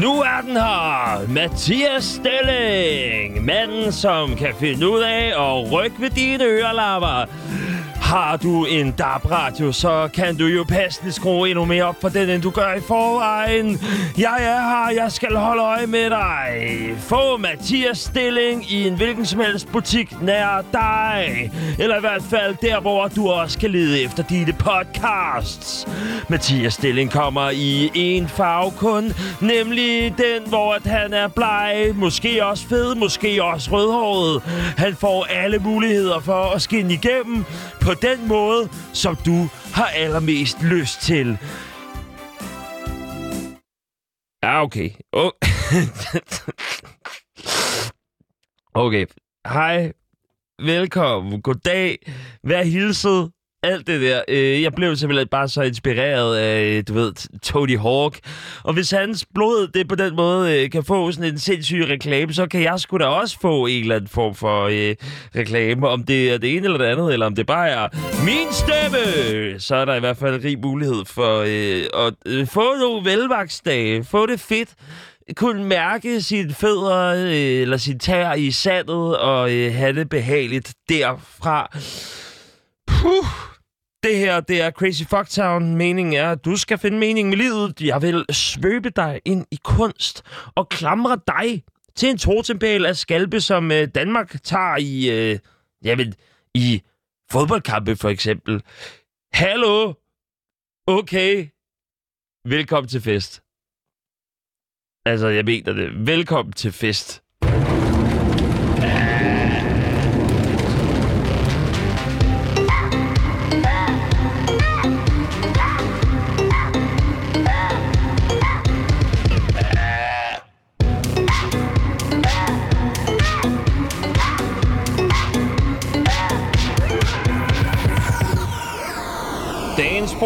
Nu er den her, Mathias Stilling. Manden, som kan finde ud af at rykke ved dine ørelapper. Har du en DAB-radio, så kan du jo passende skrue endnu mere op for den, end du gør i forvejen. Jeg er her, jeg skal holde øje med dig. Få Mathias Stilling i en hvilken som helst butik nær dig. Eller i hvert fald der, hvor du også kan lede efter dine podcasts. Mathias Stilling kommer i en farve kun, nemlig den, hvor at han er bleg, måske også fed, måske også rødhåret. Han får alle muligheder for at skinne igennem på den måde, som du har allermest lyst til. Ja, okay. Oh. okay. Hej. Velkommen. Goddag. Vær hilset alt det der. Øh, jeg blev simpelthen bare så inspireret af, du ved, Tony Hawk. Og hvis hans blod, det på den måde øh, kan få sådan en sindssyg reklame, så kan jeg sgu da også få en eller anden form for øh, reklame. Om det er det ene eller det andet, eller om det bare er min stemme, så er der i hvert fald rig mulighed for øh, at øh, få nogle velvaksdage. Få det fedt kunne mærke sine fødder øh, eller sin tær i sandet og øh, have det behageligt derfra. Puh. Det her, det er Crazy Fucktown. Meningen er, at du skal finde mening med livet. Jeg vil svøbe dig ind i kunst og klamre dig til en totempæl af skalpe, som øh, Danmark tager i, øh, jamen, i fodboldkampe for eksempel. Hallo? Okay. Velkommen til fest. Altså, jeg mener det. Velkommen til fest.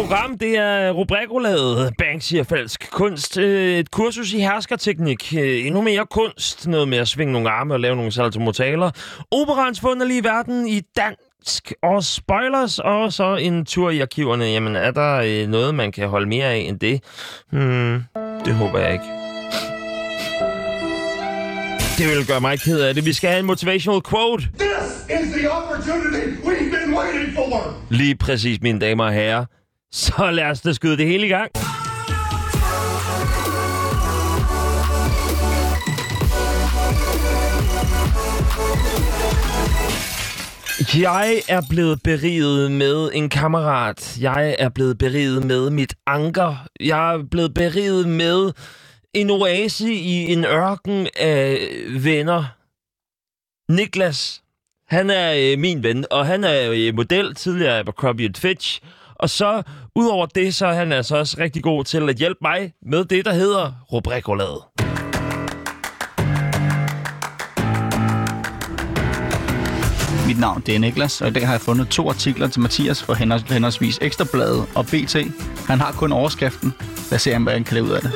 Program, det er rubrikrulaget. Banksy og falsk kunst. Øh, Et kursus i herskerteknik. Øh, Endnu mere kunst. Noget med at svinge nogle arme og lave nogle saltomortaler. Operans funderlige verden i dansk og spoilers. Og så en tur i arkiverne. Jamen, er der øh, noget, man kan holde mere af end det? Hmm, det håber jeg ikke. Det vil gøre mig ked af det. Vi skal have en motivational quote. This is the opportunity we've been waiting for. Lige præcis, mine damer og herrer. Så lad os da skyde det hele i gang. Jeg er blevet beriget med en kammerat. Jeg er blevet beriget med mit anker. Jeg er blevet beriget med en oase i en ørken af venner. Niklas, han er øh, min ven, og han er øh, model tidligere Abercrombie Fitch. Og så, udover det, så er han altså også rigtig god til at hjælpe mig med det, der hedder rubrikrolaget. Mit navn det er Niklas, og i dag har jeg fundet to artikler til Mathias for henholds- henholdsvis Ekstrabladet og BT. Han har kun overskriften. Lad os se, om jeg kan leve ud af det.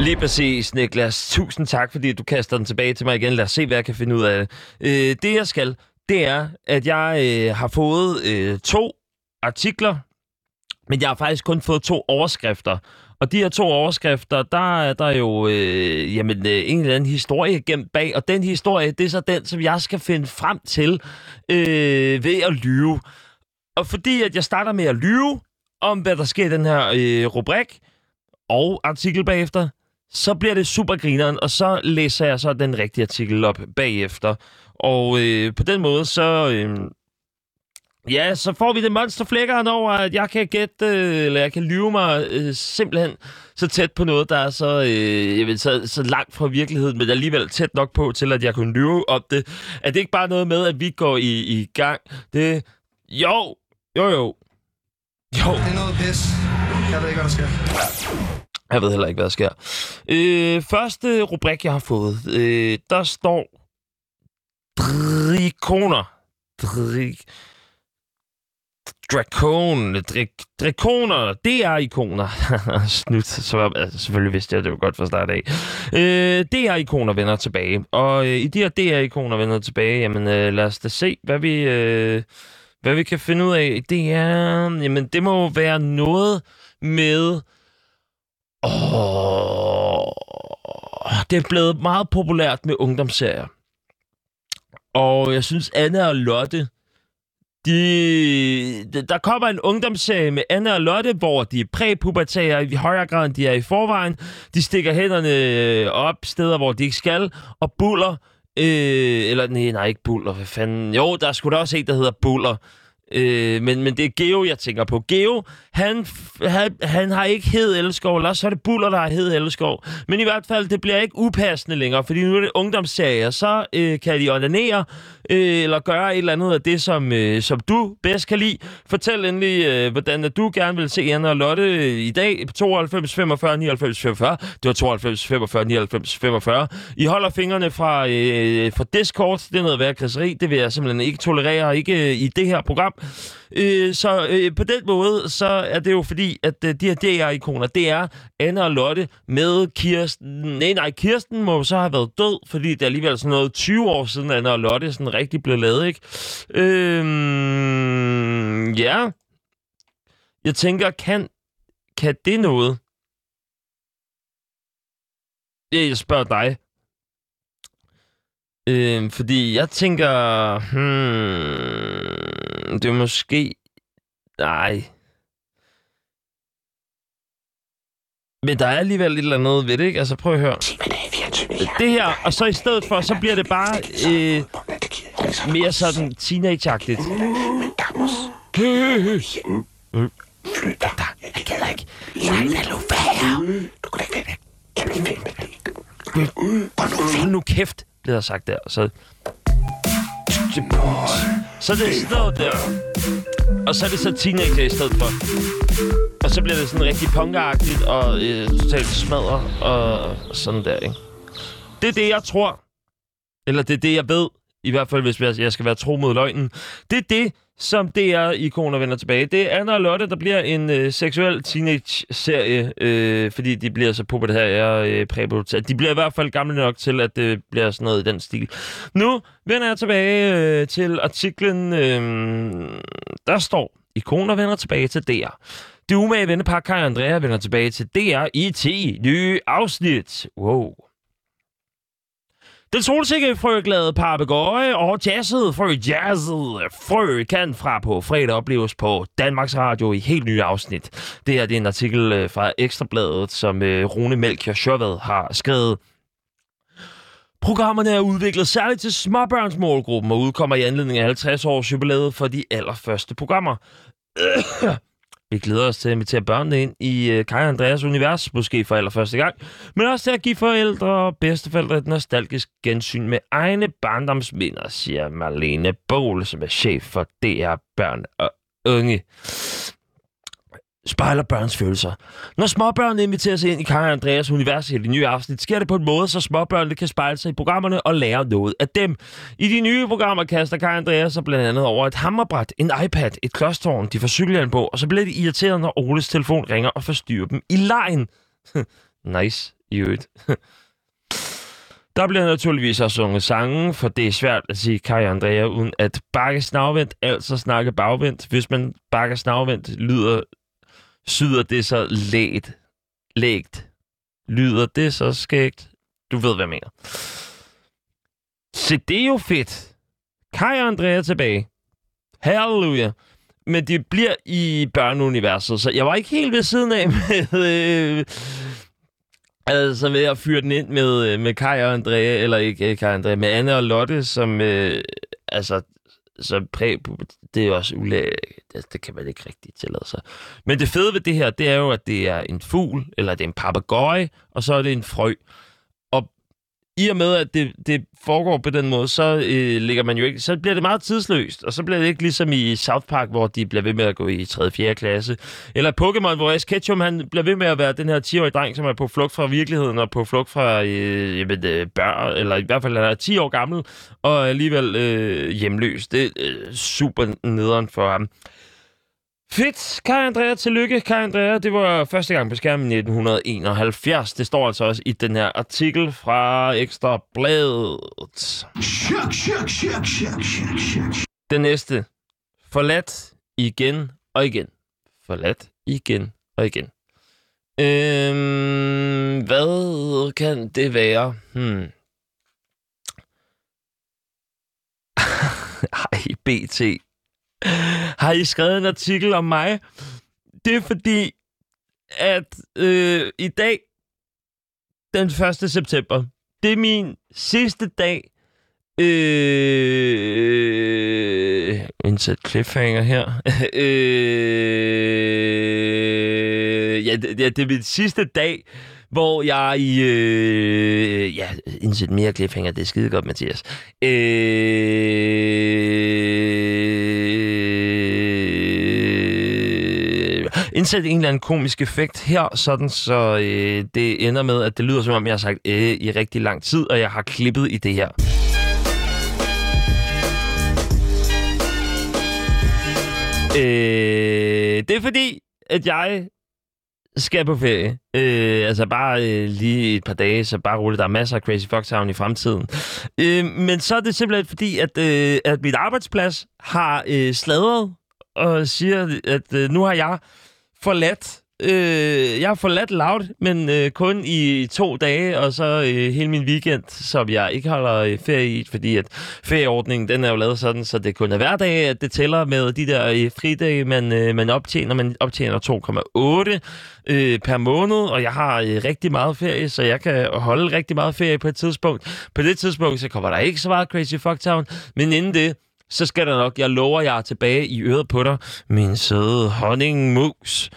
Lige præcis, Niklas. Tusind tak, fordi du kaster den tilbage til mig igen. Lad os se, hvad jeg kan finde ud af det. Øh, det, jeg skal, det er, at jeg øh, har fået øh, to artikler, men jeg har faktisk kun fået to overskrifter. Og de her to overskrifter, der er der jo øh, jamen, øh, en eller anden historie gemt bag, og den historie, det er så den, som jeg skal finde frem til øh, ved at lyve. Og fordi at jeg starter med at lyve om, hvad der sker i den her øh, rubrik og artikel bagefter, så bliver det super grineren, og så læser jeg så den rigtige artikel op bagefter. Og øh, på den måde, så... Øh, Ja, så får vi det monsterflækkeren over, at jeg kan gætte, øh, eller jeg kan lyve mig øh, simpelthen så tæt på noget, der er så, øh, jeg ved, så, så langt fra virkeligheden, men alligevel tæt nok på til, at jeg kunne lyve om det. Er det ikke bare noget med, at vi går i, i gang? Det... Jo, jo, jo. Jo. Det er noget pis. Jeg ved ikke, hvad der sker. Jeg ved heller ikke, hvad der sker. Øh, første rubrik, jeg har fået, øh, der står Drikoner. Drik... Dracon, drik, drakoner, DR-ikoner. Snut, så altså, selvfølgelig vidste jeg det jo godt fra start af. Øh, DR-ikoner vender tilbage. Og øh, i de her DR-ikoner vender tilbage, jamen øh, lad os da se, hvad vi, øh, hvad vi kan finde ud af. Det er, jamen det må være noget med Åh, det er blevet meget populært med ungdomsserier. Og jeg synes, Anna og Lotte, de, der kommer en ungdomsserie med Anna og Lotte, hvor de er præpubertære i højere grad, end de er i forvejen. De stikker hænderne øh, op steder, hvor de ikke skal, og buller. Øh, eller nej, nej, ikke buller. Hvad fanden? Jo, der er sgu da også en, der hedder buller. Øh, men, men det er Geo, jeg tænker på. Geo, han, han, han har ikke hed elskov, eller så er det Buller, der har hed elskov. Men i hvert fald, det bliver ikke upassende længere, fordi nu er det ungdomsserier. Så øh, kan de onanere, øh, eller gøre et eller andet af det, som, øh, som du bedst kan lide. Fortæl endelig, øh, hvordan at du gerne vil se Anna og Lotte øh, i dag på 92 45 99 45. Det var 92 45 99 45. I holder fingrene fra, øh, fra Discord. Det er noget værd kriseri. Det vil jeg simpelthen ikke tolerere, ikke øh, i det her program. Øh, så øh, på den måde, så er det jo fordi, at øh, de her DR-ikoner, det er Anna og Lotte med Kirsten. Nej, nej, Kirsten må så have været død, fordi det er alligevel sådan noget 20 år siden, Anna og Lotte sådan rigtig blev lavet, ikke? Øh, ja. Jeg tænker, kan, kan det noget? Jeg spørger dig. Øh, fordi jeg tænker, hmm, det er måske... Nej. Men der er alligevel et eller andet ved det, ikke? Altså, prøv at høre. Det her, og så i stedet for, så bliver det bare øh, mere sådan teenage-agtigt. Flyt dig. Jeg gider ikke. Nej, lad nu være. Du kan ikke være Kan blive væk med det. Hold nu kæft, bliver der sagt der. Og så... Så det står der. Og så er det så teenager i stedet for. Og så bliver det sådan rigtig punkagtigt og øh, totalt smadret og, sådan der, ikke? Det er det, jeg tror. Eller det er det, jeg ved. I hvert fald, hvis jeg jeg skal være tro mod løgnen. Det er det, som DR-ikoner vender tilbage. Det er Anna og Lotte, der bliver en øh, seksuel teenage-serie, øh, fordi de bliver så populære øh, præpubertære. De bliver i hvert fald gamle nok til, at det bliver sådan noget i den stil. Nu vender jeg tilbage øh, til artiklen, øh, der står, ikoner vender tilbage til DR. Det umage vennepar Kai og Andrea vender tilbage til DR i 10 nye afsnit. Wow. Den solsikkefrøglade papegøje og jazzet frø jazzet frø kan fra på fredag opleves på Danmarks Radio i helt nye afsnit. Det her det er en artikel øh, fra Ekstrabladet, som øh, Rune Melchior Sjøvad har skrevet. Programmerne er udviklet særligt til småbørnsmålgruppen og udkommer i anledning af 50 års jubilæet for de allerførste programmer. Vi glæder os til at invitere børnene ind i øh, Kai og Andreas univers, måske for allerførste gang, men også til at give forældre og bedsteforældre et nostalgisk gensyn med egne barndomsminder, siger Marlene Bol, som er chef for DR Børn og Unge. Spejler børns følelser. Når småbørn inviteres ind i Kai Andreas univers i de nye afsnit, sker det på en måde, så småbørnene kan spejle sig i programmerne og lære noget af dem. I de nye programmer kaster Kai Andreas sig blandt andet over et hammerbræt, en iPad, et klostårn, de får cykelhjelm på, og så bliver de irriteret, når Oles telefon ringer og forstyrrer dem i lejen. nice, i øvrigt. Der bliver naturligvis også sunget sange, for det er svært at sige Kai og Andrea uden at bakke snavvendt, altså snakke bagvendt. Hvis man bakker snavvendt, lyder, syder det så lægt. Lægt. Lyder det så skægt? Du ved, hvad jeg mener. Se, det er jo fedt. Kai og Andrea tilbage. Halleluja. Men det bliver i børneuniverset, så jeg var ikke helt ved siden af med... Øh, Altså med at fyre den ind med, øh, med Kai og Andrea, eller ikke øh, Kai og Andrea, med Anne og Lotte, som, øh, altså, så præ, det er også ulæ... Det, det kan man ikke rigtig tillade sig. Men det fede ved det her, det er jo, at det er en fugl, eller det er en papegøje, og så er det en frø. I og med, at det, det foregår på den måde, så øh, ligger man jo ikke, så bliver det meget tidsløst, og så bliver det ikke ligesom i South Park, hvor de bliver ved med at gå i 3. og 4. klasse, eller Pokémon, hvor Ash Ketchum, han bliver ved med at være den her 10-årige dreng, som er på flugt fra virkeligheden, og på flugt fra øh, jamen, ved, øh, børn, eller i hvert fald han er 10 år gammel, og alligevel øh, hjemløs. Det er øh, super nederen for ham. Fedt. Kai Andrea, tillykke. Kai Andrea, det var første gang på skærmen i 1971. Det står altså også i den her artikel fra Ekstra Bladet. Shuck, shuck, shuck, shuck, shuck, shuck. Den næste. Forladt igen og igen. Forladt igen og igen. Øhm, hvad kan det være? Hmm. Hej, BT. Har I skrevet en artikel om mig? Det er fordi, at øh, i dag, den 1. september, det er min sidste dag. Øh, indsæt cliffhanger her. øh, ja, det, ja, det er min sidste dag, hvor jeg i... Øh, ja, indsæt mere cliffhanger, det er skide godt, Mathias. Øh, indsætte en eller anden komisk effekt her, sådan så øh, det ender med, at det lyder som om, jeg har sagt øh i rigtig lang tid, og jeg har klippet i det her. Øh, det er fordi, at jeg skal på ferie. Øh, altså bare øh, lige et par dage, så bare roligt. Der er masser af Crazy Fox Town i fremtiden. Øh, men så er det simpelthen fordi, at, øh, at mit arbejdsplads har øh, sladret og siger, at øh, nu har jeg forladt Øh, jeg har forladt Loud, men øh, kun i to dage, og så øh, hele min weekend, som jeg ikke holder øh, ferie i, fordi at ferieordningen, den er jo lavet sådan, så det kun er hverdag, at det tæller med de der øh, fridage, man, øh, man optjener. Man optjener 2,8 øh, per måned, og jeg har øh, rigtig meget ferie, så jeg kan holde rigtig meget ferie på et tidspunkt. På det tidspunkt, så kommer der ikke så meget Crazy Fucktown, men inden det, så skal der nok, jeg lover jer tilbage i øret på dig, min søde honningmus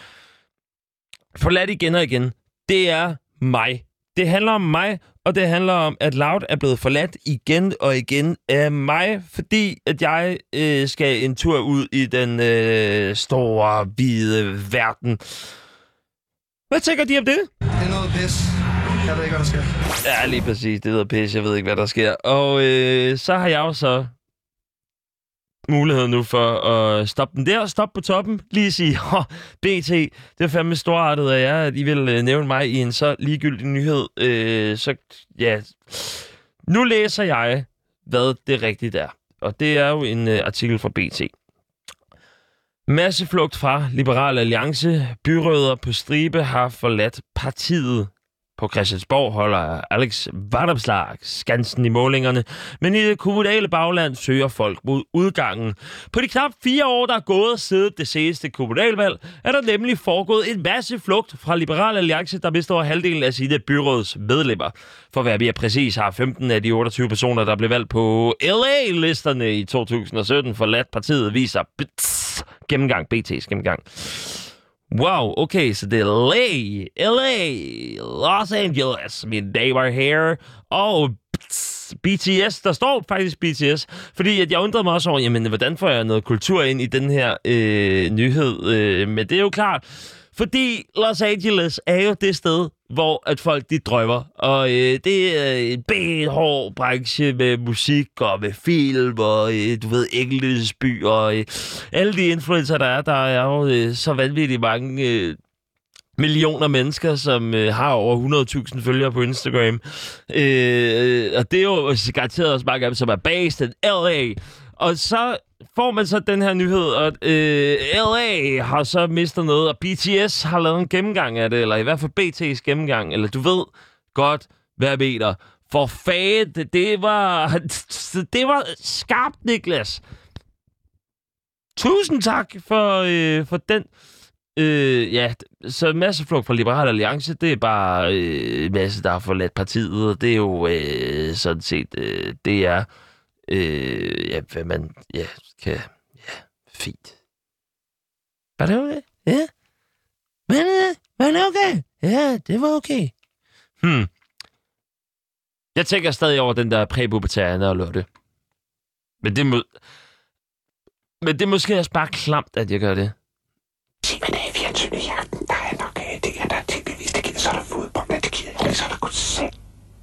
forladt igen og igen, det er mig. Det handler om mig, og det handler om, at Loud er blevet forladt igen og igen af mig, fordi at jeg øh, skal en tur ud i den øh, store, hvide verden. Hvad tænker de om det? Det er noget pis. Jeg ved ikke, hvad der sker. Ja, lige præcis. Det hedder pis. Jeg ved ikke, hvad der sker. Og øh, så har jeg jo så mulighed nu for at stoppe den der, stoppe på toppen, lige sige, oh, BT, det er fandme storartet af jer, at I vil øh, nævne mig i en så ligegyldig nyhed. Øh, så ja, nu læser jeg, hvad det rigtigt er. Og det er jo en øh, artikel fra BT. Masseflugt fra Liberal Alliance. Byrødder på stribe har forladt partiet. På Christiansborg holder Alex Vardamslag skansen i målingerne, men i det kommunale bagland søger folk mod udgangen. På de knap fire år, der er gået siden det seneste kommunalvalg, er der nemlig foregået en masse flugt fra Liberal Alliance, der består halvdelen af sine byråds medlemmer. For at være mere præcis har 15 af de 28 personer, der blev valgt på LA-listerne i 2017 forladt partiet, viser bts, gennemgang, BT's gennemgang. Wow, okay, så det er LA, LA, Los Angeles, mine damer her, og BTS, der står faktisk BTS, fordi at jeg undrede mig også over, jamen, hvordan får jeg noget kultur ind i den her øh, nyhed? Øh, men det er jo klart, fordi Los Angeles er jo det sted, hvor at folk de drømmer. Og øh, det er en benhård branche med musik og med film og, øh, du ved, by og øh, alle de influencer, der er, der er jo øh, så vanvittigt mange... Øh, millioner mennesker, som øh, har over 100.000 følgere på Instagram. Øh, øh, og det er jo garanteret også mange af dem, som er based in LA. Og så får man så den her nyhed, at øh, LA har så mistet noget, og BTS har lavet en gennemgang af det, eller i hvert fald BT's gennemgang, eller du ved godt, hvad jeg mener. For fat, det var, det var skarpt, Niklas. Tusind tak for, øh, for den. Øh, ja, så masse flugt fra Liberal Alliance, det er bare øh, masse, der har forladt partiet, og det er jo øh, sådan set, øh, det er øh, ja, hvad man ja, kan... Ja, fint. Var det okay? Ja. Men, øh, var det okay? Ja, det var okay. Hmm. Jeg tænker stadig over den der præpubertære og Lotte. Men det, må... Men det er måske også bare klamt, at jeg gør det. Timerne i fjernsynet i aften, der er nok øh, det er der tv-vis, det gider, så er der fodbold, men det gider ikke, så er der koncert.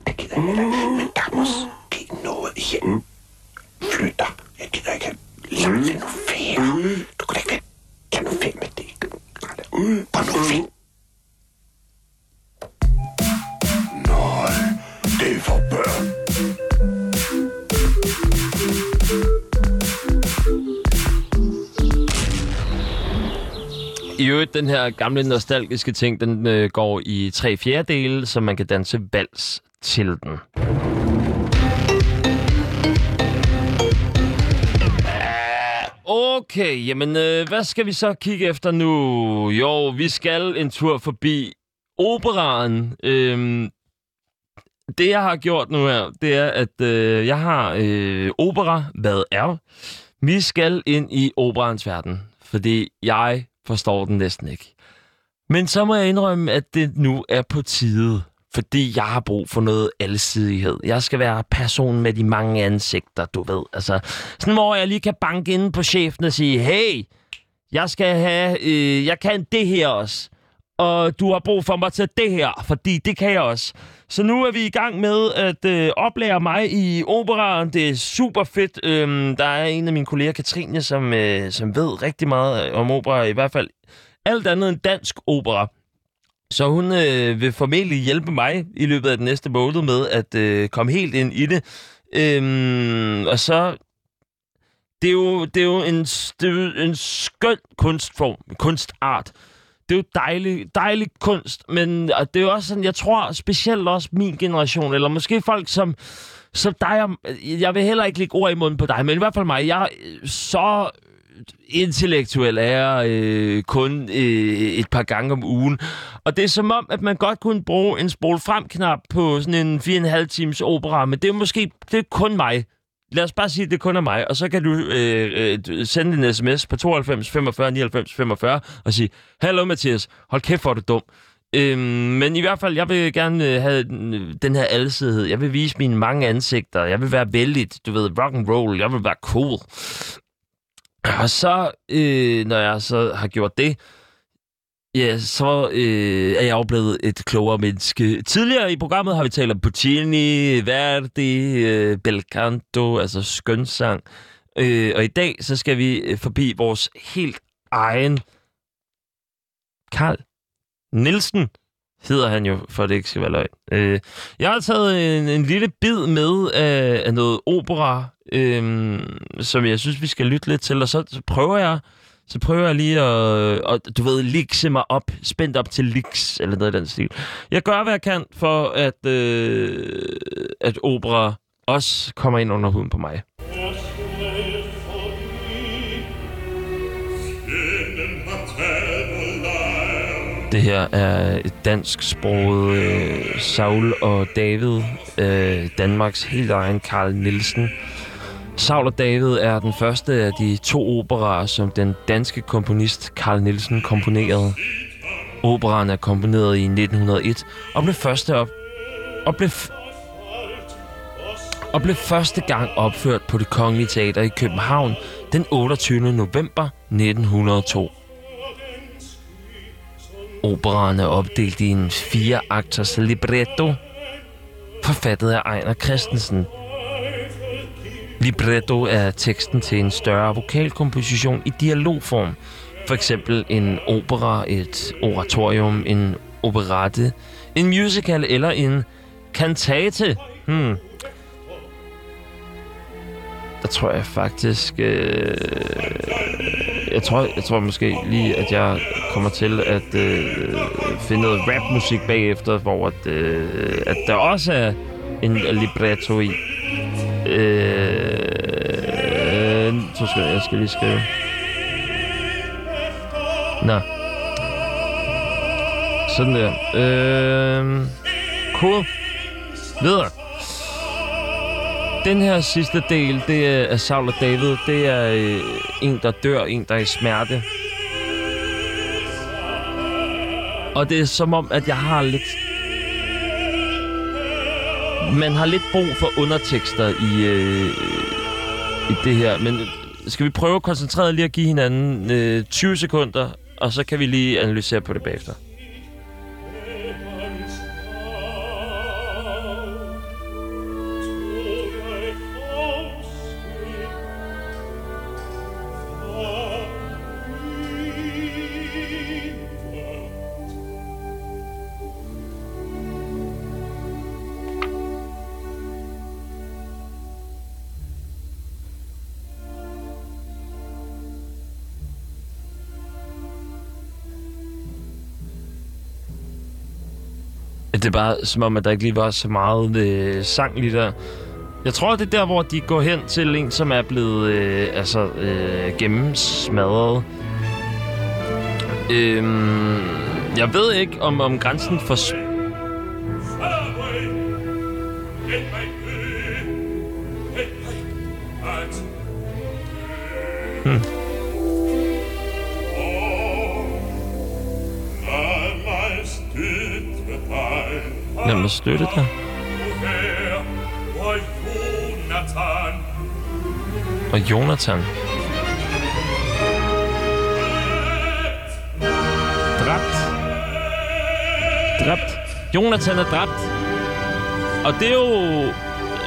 Det gider jeg ikke, men der er måske noget hjemme Flyt dig. Jeg gider ikke have langt nu være. Du kan da ikke være... Lad nu være med det. På nu ferie. Nej, det er for børn. I øvrigt, den her gamle nostalgiske ting, den øh, går i tre fjerdedele, så man kan danse vals til den. Okay, jamen øh, hvad skal vi så kigge efter nu? Jo, vi skal en tur forbi operaen. Øhm, det jeg har gjort nu her, det er, at øh, jeg har øh, opera, hvad er? Vi skal ind i operans verden, fordi jeg forstår den næsten ikke. Men så må jeg indrømme, at det nu er på tide, fordi jeg har brug for noget alsidighed. Jeg skal være personen med de mange ansigter, du ved. Altså, sådan hvor jeg lige kan banke ind på chefen og sige, hey, jeg skal have, øh, jeg kan det her også. Og du har brug for mig til det her, fordi det kan jeg også. Så nu er vi i gang med at øh, oplære mig i operaen. Det er super fedt. Øhm, der er en af mine kolleger, Katrine, som, øh, som ved rigtig meget øh, om opera. I hvert fald alt andet end dansk opera. Så hun øh, vil formentlig hjælpe mig i løbet af den næste måned med at øh, komme helt ind i det. Øhm, og så... Det er jo, det er jo en, det er jo en skøn kunstform, kunstart. Det er jo dejlig, dejlig kunst, men og det er jo også sådan, jeg tror specielt også min generation, eller måske folk som, som dig, jeg vil heller ikke lægge ord i munden på dig, men i hvert fald mig, jeg er så intellektuel er øh, kun øh, et par gange om ugen. Og det er som om, at man godt kunne bruge en spol frem-knap på sådan en 4,5 times opera, men det er måske det er kun mig. Lad os bare sige, at det kun er mig, og så kan du øh, øh, sende en sms på 92 45 99 45 og sige, Hallo Mathias, hold kæft, hvor er du dum. Øhm, men i hvert fald, jeg vil gerne øh, have den, øh, den her alsidighed. Jeg vil vise mine mange ansigter. Jeg vil være vældig, du ved, rock and roll. Jeg vil være cool. Og så, øh, når jeg så har gjort det, ja, så øh, er jeg jo blevet et klogere menneske. Tidligere i programmet har vi talt om Puccini, Verdi, øh, Bel Canto, altså skønsang. Øh, og i dag, så skal vi øh, forbi vores helt egen Karl Nielsen hedder han jo, for det ikke skal være løgn. Øh, jeg har taget en, en lille bid med af, af noget opera, øh, som jeg synes, vi skal lytte lidt til, og så, så prøver jeg så prøver jeg lige at, at du ved, likse mig op, spændt op til liks, eller noget i den stil. Jeg gør, hvad jeg kan for, at, øh, at opera også kommer ind under huden på mig. Det her er et dansk sproget øh, Saul og David, øh, Danmarks helt egen Karl Nielsen. Saul og David er den første af de to operaer, som den danske komponist Carl Nielsen komponerede. Operaen er komponeret i 1901 og blev første op og blev f- og blev første gang opført på det Kongelige Teater i København den 28. november 1902. Operaen er opdelt i en fire akters libretto, forfattet af Ejner Christensen. Libretto er teksten til en større vokalkomposition i dialogform. For eksempel en opera, et oratorium, en operette, en musical eller en kantate. Hmm. Der tror jeg faktisk... Øh, jeg, tror, jeg tror måske lige, at jeg kommer til at øh, finde noget rapmusik bagefter, hvor at, øh, at der også er en libretto i. Øh, så skal jeg skal lige skrive. Nå. Sådan der. Øh, cool. Videre. Den her sidste del, det er Saul og David. Det er øh, en, der dør, en, der er i smerte. Og det er som om, at jeg har lidt man har lidt brug for undertekster i, øh, i det her. Men øh, skal vi prøve at koncentrere lige at give hinanden øh, 20 sekunder, og så kan vi lige analysere på det bagefter. Det er bare som om, at der ikke lige var så meget øh, sang lige der. Jeg tror, det er der, hvor de går hen til en, som er blevet øh, altså, øh, gennemsmadret. Øhm, jeg ved ikke, om, om grænsen for... støtte dig. Og Jonathan. Dræbt. Dræbt. Jonathan er dræbt. Og det er jo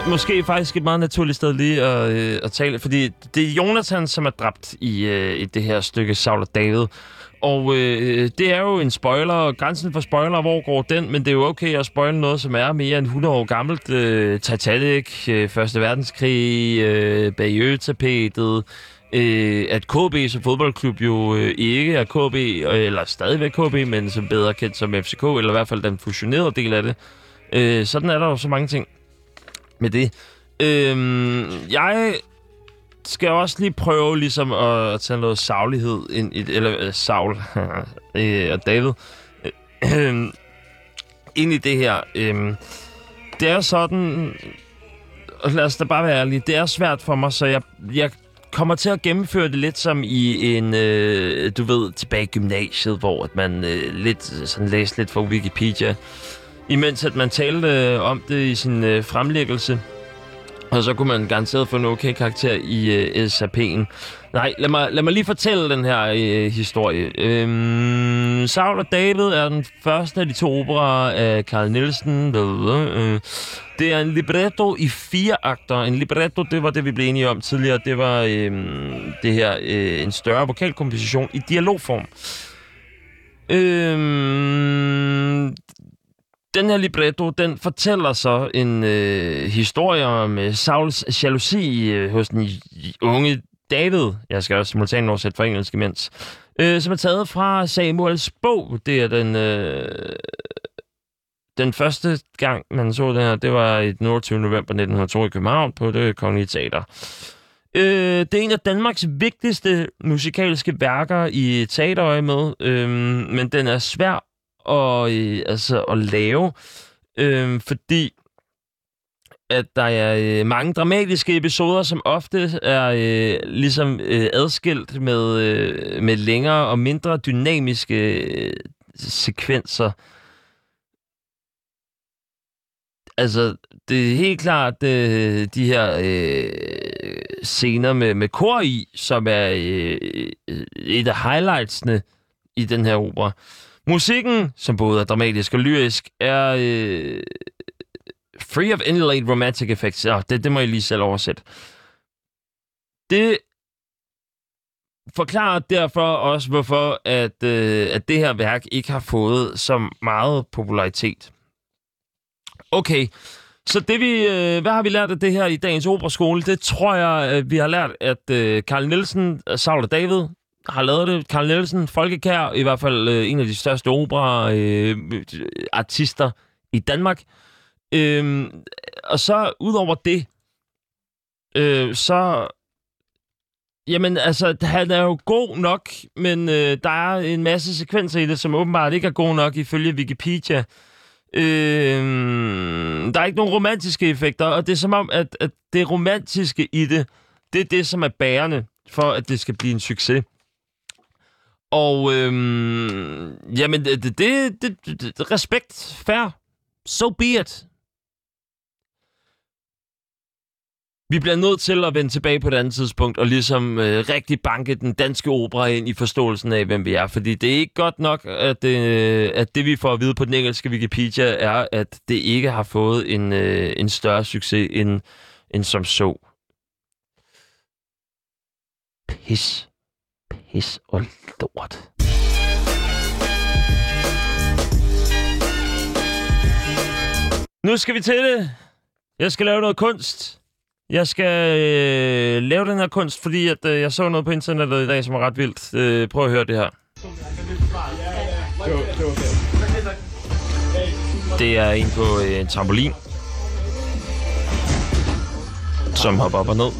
måske faktisk et meget naturligt sted lige at, øh, at tale, fordi det er Jonathan, som er dræbt i, øh, i det her stykke Saul og David. Og øh, det er jo en spoiler, og grænsen for spoiler, hvor går den? Men det er jo okay at spoile noget, som er mere end 100 år gammelt. Øh, Titanic, øh, Første Verdenskrig, øh, Bayeux-tapetet, øh, at KB som fodboldklub jo øh, ikke er KB, øh, eller stadigvæk KB, men som bedre kendt som FCK, eller i hvert fald den fusionerede del af det. Øh, sådan er der jo så mange ting med det. Øh, jeg skal også lige prøve ligesom at, at tage noget savlighed ind i, eller øh, Saul øh, og David øh, ind i det her. Øh, det er sådan, og lad os da bare være ærlige, det er svært for mig, så jeg, jeg kommer til at gennemføre det lidt som i en, øh, du ved, tilbage i gymnasiet, hvor at man øh, lidt sådan læste lidt fra Wikipedia, imens at man talte øh, om det i sin øh, fremlæggelse. Og så kunne man garanteret få en okay karakter i øh, SAP'en. Nej, lad mig, lad mig lige fortælle den her øh, historie. Øhm, Saul og David er den første af de to operer af Carl Nielsen. Øh, det er en libretto i fire akter. En libretto, det var det, vi blev enige om tidligere. Det var øh, det her øh, en større vokalkomposition i dialogform. Øh, den her libretto, den fortæller så en øh, historie om øh, Sauls jalousi øh, hos den unge David. Jeg skal også simultant oversætte for engelsk imens. Øh, som er taget fra Samuels bog. Det er den... Øh, den første gang, man så den her, det var i 28. november 1902 i København på det Kongelige Teater. Øh, det er en af Danmarks vigtigste musikalske værker i teaterøje med, øh, men den er svær at, øh, altså, at lave, øh, fordi at der er øh, mange dramatiske episoder, som ofte er øh, ligesom øh, adskilt med, øh, med længere og mindre dynamiske øh, sekvenser. Altså, det er helt klart øh, de her øh, scener med, med kor i, som er øh, øh et af highlightsene i den her opera. Musikken, som både er dramatisk og lyrisk, er øh, free of any late romantic effects. Ja, det, det må jeg lige selv oversætte. Det forklarer derfor også, hvorfor at, øh, at det her værk ikke har fået så meget popularitet. Okay, så det vi, øh, hvad har vi lært af det her i dagens operaskole? Det tror jeg, at vi har lært, at øh, Carl Nielsen, øh, Saul og David har lavet det. Carl Nielsen, Folkekær, i hvert fald øh, en af de største opera øh, artister i Danmark. Øh, og så udover det, øh, så Jamen, altså, han er jo god nok, men øh, der er en masse sekvenser i det, som åbenbart ikke er god nok ifølge Wikipedia. Øh, der er ikke nogen romantiske effekter, og det er som om, at, at det romantiske i det, det er det, som er bærende for, at det skal blive en succes. Og øhm, jamen, det, det, det, det, respekt, fair, so be it. Vi bliver nødt til at vende tilbage på et andet tidspunkt og ligesom øh, rigtig banke den danske opera ind i forståelsen af, hvem vi er. Fordi det er ikke godt nok, at, øh, at det vi får at vide på den engelske Wikipedia er, at det ikke har fået en, øh, en større succes end, end som så. Pis. Pis og lort. Nu skal vi til det. Jeg skal lave noget kunst. Jeg skal øh, lave den her kunst, fordi at, øh, jeg så noget på internettet i dag, som er ret vildt. Øh, prøv at høre det her. Det er en på øh, en trampolin, som hopper op og ned.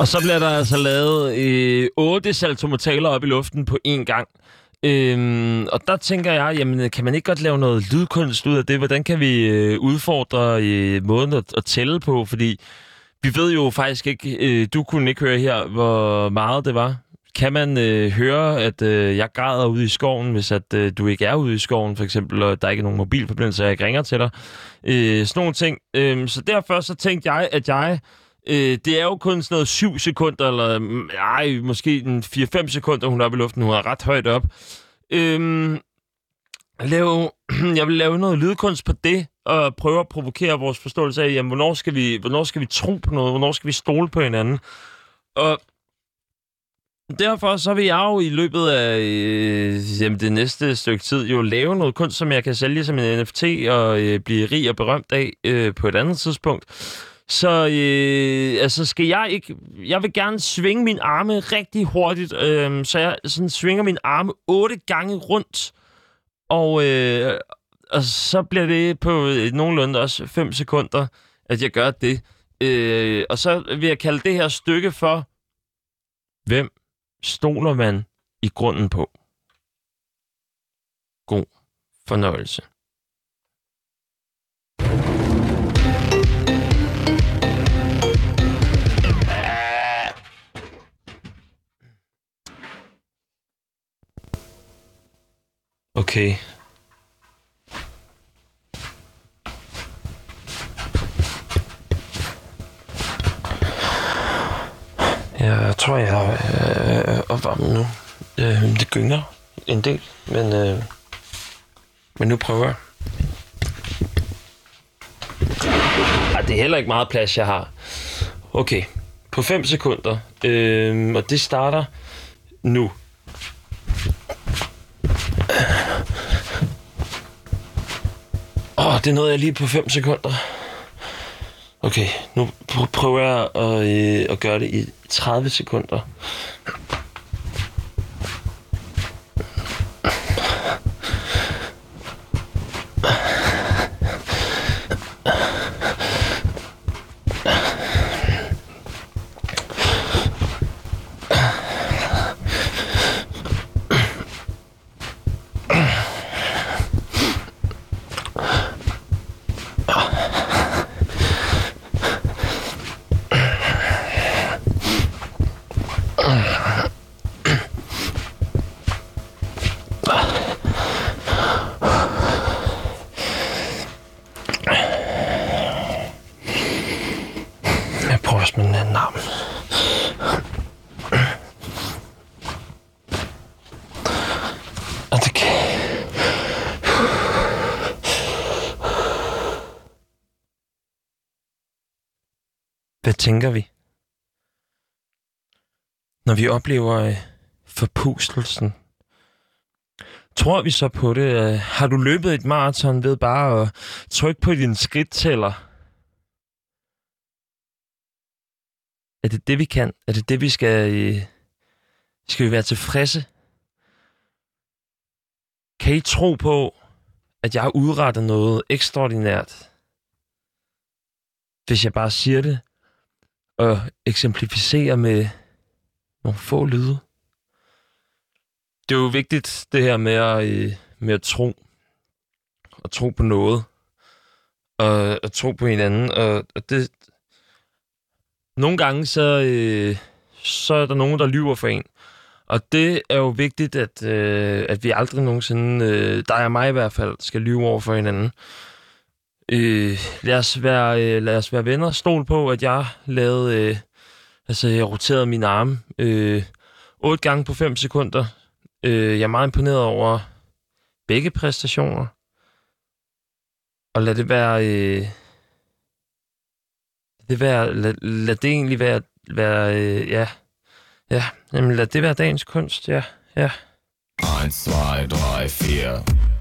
Og så bliver der altså lavet øh, otte saltomortaler op i luften på én gang. Øhm, og der tænker jeg, jamen kan man ikke godt lave noget lydkunst ud af det? Hvordan kan vi øh, udfordre øh, måden at, at tælle på? Fordi vi ved jo faktisk ikke, øh, du kunne ikke høre her, hvor meget det var. Kan man øh, høre, at øh, jeg græder ude i skoven, hvis at øh, du ikke er ude i skoven, for eksempel, og der er ikke nogen mobilforbindelse, og jeg ikke ringer til dig? Øh, sådan nogle ting. Øh, så derfor så tænkte jeg, at jeg Øh, det er jo kun sådan noget 7 sekunder, eller nej, ej, måske en 4-5 sekunder, hun er oppe i luften. Hun er ret højt op. Øhm, lave, jeg vil lave noget lydkunst på det, og prøve at provokere vores forståelse af, jamen, hvornår skal vi, hvornår skal vi tro på noget, hvornår skal vi stole på hinanden. Og derfor så vil jeg jo i løbet af øh, jamen, det næste stykke tid jo lave noget kunst, som jeg kan sælge som en NFT og øh, blive rig og berømt af øh, på et andet tidspunkt. Så øh, altså skal jeg ikke... Jeg vil gerne svinge min arme rigtig hurtigt, øh, så jeg sådan svinger min arme otte gange rundt. Og, øh, og så bliver det på øh, nogenlunde også 5 sekunder, at jeg gør det. Øh, og så vil jeg kalde det her stykke for, hvem stoler man i grunden på? God fornøjelse. Okay. Jeg tror, jeg øh, er opvarmet nu. Øh, det gynger en del, men, øh, men nu prøver jeg. Ej, det er heller ikke meget plads, jeg har. Okay, på 5 sekunder. Øh, og det starter nu. Åh, oh, det nåede jeg lige på 5 sekunder. Okay, nu pr- prøver jeg at, øh, at gøre det i 30 sekunder. Tænker vi? Når vi oplever øh, forpustelsen. Tror vi så på det? Øh, Har du løbet et maraton ved bare at trykke på din skridttæller? Er det det, vi kan? Er det det, vi skal... Øh, skal vi være tilfredse? Kan I tro på, at jeg har udrettet noget ekstraordinært? Hvis jeg bare siger det, at eksemplificerer med nogle få lyde. Det er jo vigtigt, det her med at, øh, med at tro. Og tro på noget. Og at tro på hinanden. Og, og det, nogle gange så, øh, så er der nogen, der lyver for en. Og det er jo vigtigt, at, øh, at vi aldrig nogensinde, øh, dig og mig i hvert fald, skal lyve over for hinanden. Øh, lad, os være, øh, lad os være venner. Stol på, at jeg lavede, øh, altså jeg roterede mine arme øh, 8 gange på 5 sekunder. Øh, jeg er meget imponeret over begge præstationer. Og lad det være... Øh, det være, lad, lad det egentlig være, være øh, ja, ja, jamen lad det være dagens kunst, ja, ja. 1, 2, 3, 4.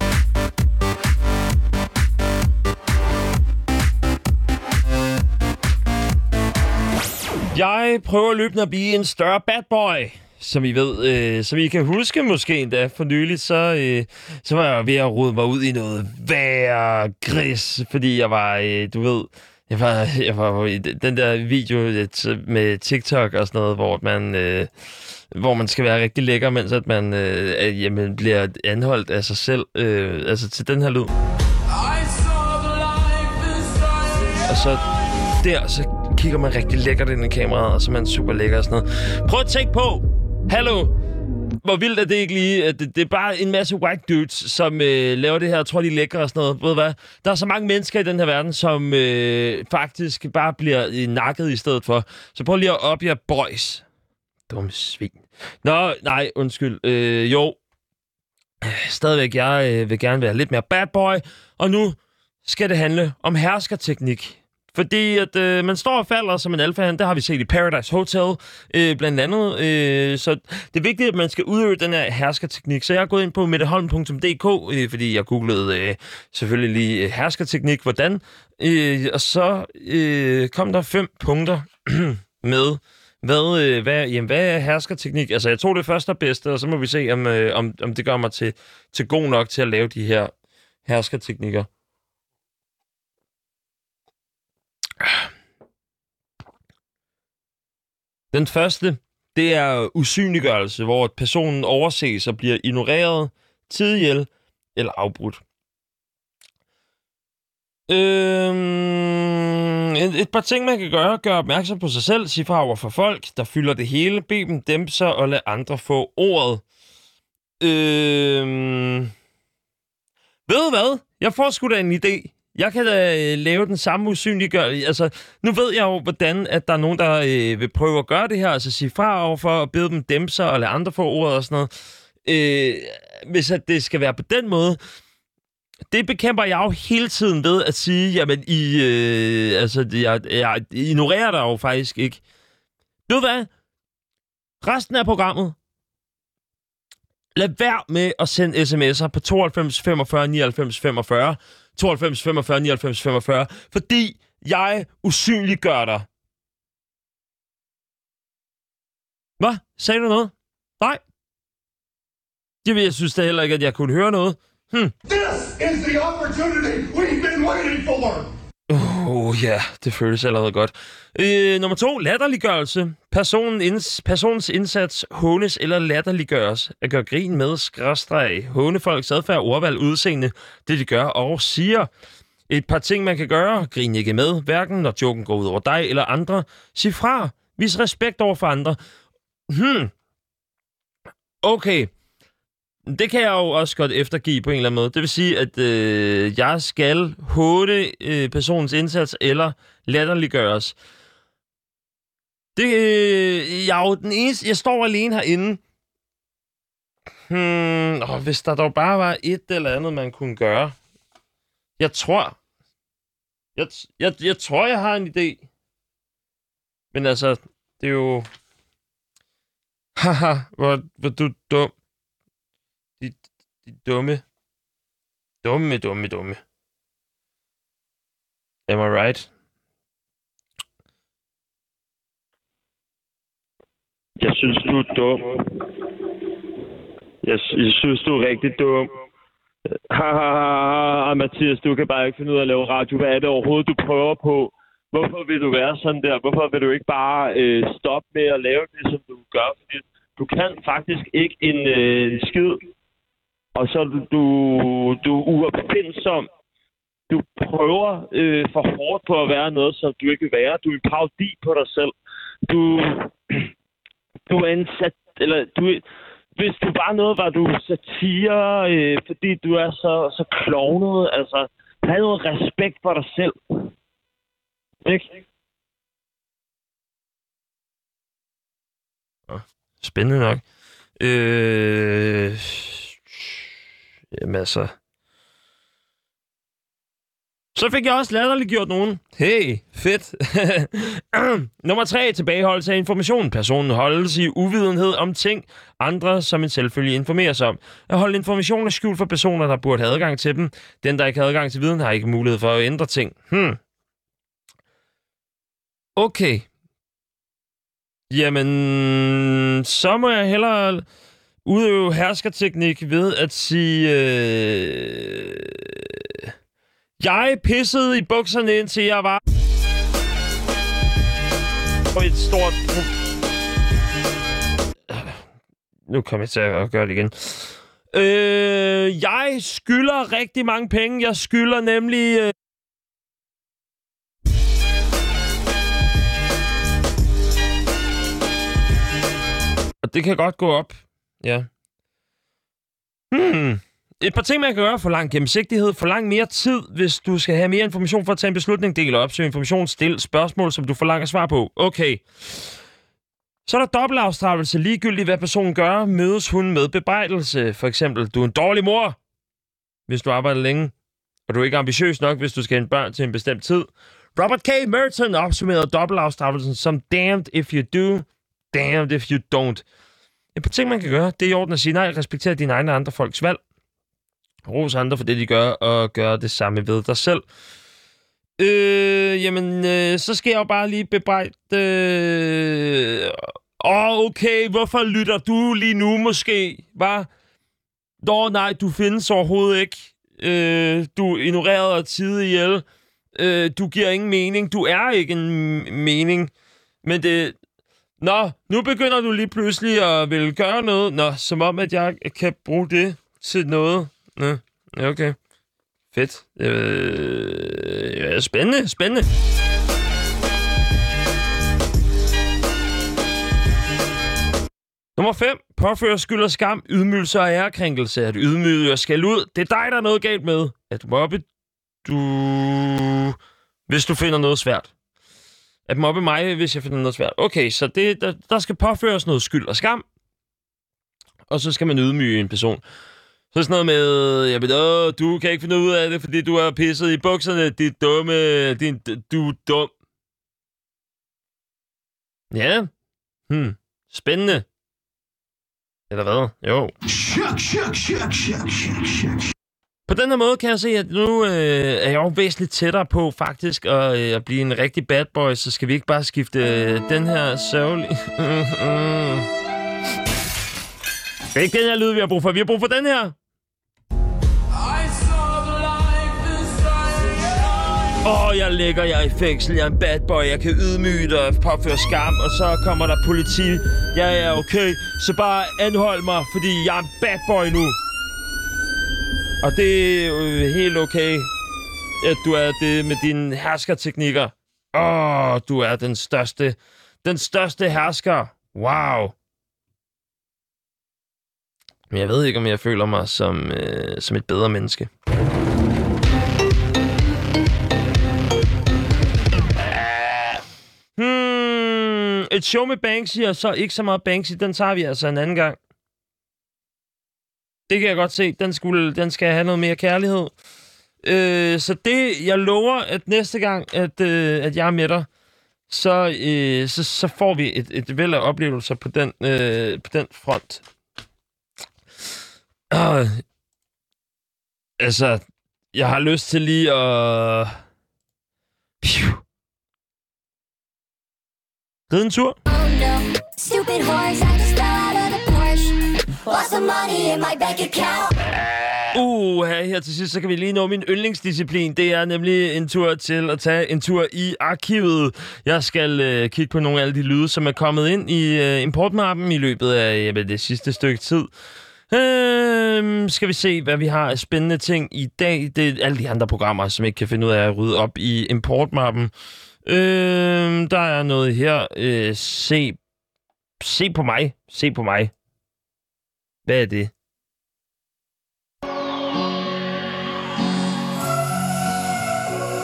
Jeg prøver løbende at blive en større bad boy. som I ved, øh, som I kan huske måske endda for nyligt, så, øh, så var jeg ved at rode mig ud i noget værre gris, fordi jeg var, øh, du ved, jeg var, jeg var i den der video øh, med TikTok og sådan noget, hvor man, øh, hvor man skal være rigtig lækker, mens at man øh, jamen, bliver anholdt af sig selv. Øh, altså til den her lyd. Og så der, så kigger man rigtig lækkert ind i kameraet, og så er man super lækker og sådan noget. Prøv at tænke på, hallo, hvor vildt er det ikke lige? at Det, det er bare en masse white dudes, som øh, laver det her, og tror, de er lækre og sådan noget. Ved du hvad? Der er så mange mennesker i den her verden, som øh, faktisk bare bliver øh, nakket i stedet for. Så prøv lige at op jer boys. Dumme svin. Nå, nej, undskyld. Øh, jo, stadigvæk, jeg øh, vil gerne være lidt mere bad boy, og nu skal det handle om herskerteknik. Fordi at øh, man står og falder som en alfahan, det har vi set i Paradise Hotel øh, blandt andet. Øh, så det er vigtigt, at man skal udøve den her herskerteknik. Så jeg har gået ind på metteholm.dk, øh, fordi jeg googlede øh, selvfølgelig lige øh, herskerteknik, hvordan. Øh, og så øh, kom der fem punkter med, hvad, øh, hvad, jamen, hvad er herskerteknik? Altså, jeg tog det første og bedste, og så må vi se, om, øh, om, om det gør mig til, til god nok til at lave de her herskerteknikker. Den første, det er usynliggørelse, hvor personen overses og bliver ignoreret, tidhjæl eller afbrudt. Øhm, et, et par ting, man kan gøre. Gør opmærksom på sig selv. Sig fra over for folk, der fylder det hele. Bed dem dæmpe sig og lad andre få ordet. Øhm, ved du hvad? Jeg får sgu da en idé. Jeg kan da øh, lave den samme usynliggørelse. Altså, nu ved jeg jo, hvordan at der er nogen, der øh, vil prøve at gøre det her. Altså sige fra overfor og bede dem dæmpe sig og lade andre få ordet og sådan noget. Øh, hvis at det skal være på den måde, det bekæmper jeg jo hele tiden ved at sige, jamen, I, øh, altså, jeg, jeg ignorerer dig jo faktisk ikke. Ved du hvad? Resten af programmet, lad være med at sende sms'er på 92 45 99 45, 92 45 99 45, fordi jeg usynliggør dig. Hvad? Sagde du noget? Nej. Det jeg synes da heller ikke, at jeg kunne høre noget. Hm. This is the opportunity we've been waiting for. Åh oh, ja, det føles allerede godt. Øh, nummer to, latterliggørelse. Personen inds, personens indsats hånes eller latterliggøres. At gøre grin med, skræstreg, håne folks adfærd, ordvalg, udseende, det de gør og siger. Et par ting, man kan gøre. Grin ikke med, hverken når joken går ud over dig eller andre. Sig fra. Vis respekt over for andre. Hmm. Okay. Det kan jeg jo også godt eftergive på en eller anden måde. Det vil sige, at øh, jeg skal håne øh, personens indsats eller latterliggøres. Det, øh, jeg er jo den eneste... Jeg står alene herinde. Hmm, åh, hvis der dog bare var et eller andet, man kunne gøre. Jeg tror... Jeg, jeg, jeg tror, jeg har en idé. Men altså, det er jo... Haha, hvor, hvor du er dum. De, dumme. Dumme, dumme, dumme. Am I right? Jeg synes, du er dum. Jeg, jeg synes, du er rigtig dum. Ha, ha, ha, ha, Mathias, du kan bare ikke finde ud af at lave radio. Hvad er det overhovedet, du prøver på? Hvorfor vil du være sådan der? Hvorfor vil du ikke bare øh, stoppe med at lave det, som du gør? Fordi du kan faktisk ikke en øh, skid. Og så du, du, du er uopfindsom. Du prøver øh, for hårdt på at være noget, som du ikke vil være. Du er en parodi på dig selv. Du, du er en sat, eller du, hvis du bare noget, var du satire, øh, fordi du er så, så klovnet, altså, have noget respekt for dig selv. Ikke? Spændende nok. Øh, jamen altså... Så fik jeg også latterligt gjort nogen. Hey, fedt. Nummer tre, tilbageholdelse af information. Personen holdes i uvidenhed om ting, andre som en selvfølge informerer sig om. At holde informationer skjult for personer, der burde have adgang til dem. Den, der ikke har adgang til viden, har ikke mulighed for at ændre ting. Hmm. Okay. Jamen, så må jeg hellere udøve herskerteknik ved at sige... Øh, jeg pissede i bukserne, indtil jeg var... På et stort... Nu kommer jeg til at gøre det igen. Øh, jeg skylder rigtig mange penge. Jeg skylder nemlig... Øh, Og det kan godt gå op. Ja. Hmm. Et par ting, man kan gøre for lang gennemsigtighed, for lang mere tid, hvis du skal have mere information for at tage en beslutning, del op, så information, stil spørgsmål, som du forlanger svar på. Okay. Så er der dobbeltafstraffelse. Ligegyldigt hvad personen gør, mødes hun med bebrejdelse. For eksempel, du er en dårlig mor, hvis du arbejder længe, og du er ikke ambitiøs nok, hvis du skal hente børn til en bestemt tid. Robert K. Merton opsummerede dobbeltafstraffelsen som damned if you do, damned if you don't. Et par ting, man kan gøre, det er i orden at sige nej, respektere dine egne og andre folks valg. Ros andre for det, de gør, og gøre det samme ved dig selv. Øh, jamen, øh, så skal jeg jo bare lige bebrejde... Øh, åh, okay, hvorfor lytter du lige nu måske? Var? Nå, nej, du findes overhovedet ikke. Øh, du ignorerede og tide ihjel. Øh, du giver ingen mening. Du er ikke en mening. Men det... Nå, nu begynder du lige pludselig at ville gøre noget. Nå, som om, at jeg kan bruge det til noget. Nå, okay. Fedt. Øh, ja, spændende, spændende. Nummer 5. Påfører skyld og skam, ydmygelse og ærekrænkelse. At ydmyge og skal ud. Det er dig, der er noget galt med. At mobbe, du... Hvis du finder noget svært. At mobbe mig, hvis jeg finder noget svært. Okay, så det, der, der skal påføres noget skyld og skam. Og så skal man ydmyge en person. Så sådan noget med, jeg ved, åh, du kan ikke finde ud af det, fordi du har pisset i bukserne, dit dumme, din, du er dum. Ja. Hmm. Spændende. Eller hvad? Jo. På den her måde kan jeg se, at nu øh, er jeg jo væsentligt tættere på faktisk at, øh, at blive en rigtig bad boy, så skal vi ikke bare skifte øh, den her sørgelige... Det er ikke den her lyd, vi har brug for. Vi har brug for den her. Åh, oh, jeg ligger jeg er i fængsel, jeg er en bad boy, jeg kan ydmyge dig, påføre skam, og så kommer der politi. Ja, ja, okay, så bare anhold mig, fordi jeg er en bad boy nu. Og det er jo helt okay, at du er det med dine herskerteknikker. Åh, oh, du er den største, den største hersker. Wow. Men jeg ved ikke, om jeg føler mig som, øh, som et bedre menneske. Hmm, et show med Banksy, og så ikke så meget Banksy, den tager vi altså en anden gang. Det kan jeg godt se. Den, skulle, den skal have noget mere kærlighed. Øh, så det, jeg lover, at næste gang, at, øh, at jeg er med dig, så, øh, så, så får vi et, et væld af oplevelser på den, øh, på den front. Øh, altså, jeg har lyst til lige at... Piu. Ride en tur. Oh no, stupid horse, I just Lost some money in my bank account. Uh, her, her til sidst, så kan vi lige nå min yndlingsdisciplin. Det er nemlig en tur til at tage en tur i arkivet. Jeg skal øh, kigge på nogle af alle de lyde, som er kommet ind i øh, importmappen i løbet af jamen, det sidste stykke tid. Øhm, skal vi se, hvad vi har af spændende ting i dag. Det er alle de andre programmer, som ikke kan finde ud af at rydde op i importmappen. Øhm, der er noget her. Øh, se, se på mig. Se på mig. Hvad er det?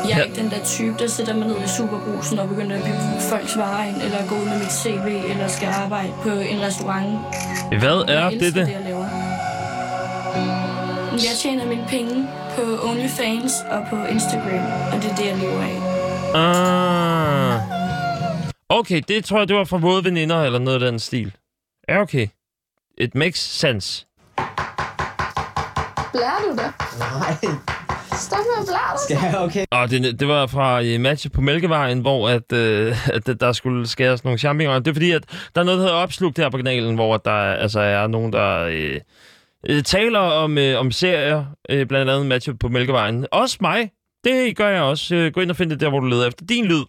Jeg er ikke den der type, der sætter mig ned i superbrusen og begynder at bygge folks varer ind, eller gå ud med mit CV, eller skal arbejde på en restaurant. Hvad er jeg det, det? det, jeg laver. Jeg tjener mine penge på OnlyFans og på Instagram, og det er det, jeg lever af. Ah. Okay, det tror jeg, det var fra våde veninder eller noget af den stil. Ja, okay. It makes sense. Blærer du det? Nej, Stop med at blære dig. Skal jeg? Okay. Og det, det var fra øh, matchet på Mælkevejen, hvor at, øh, at der skulle skæres nogle champignoner. Det er fordi, at der er noget, der hedder opslugt her på kanalen, hvor der altså er nogen, der øh, øh, taler om, øh, om serier, øh, blandt andet matchet på Mælkevejen. Også mig. Det gør jeg også. Øh, Gå ind og find det der, hvor du leder efter din lyd.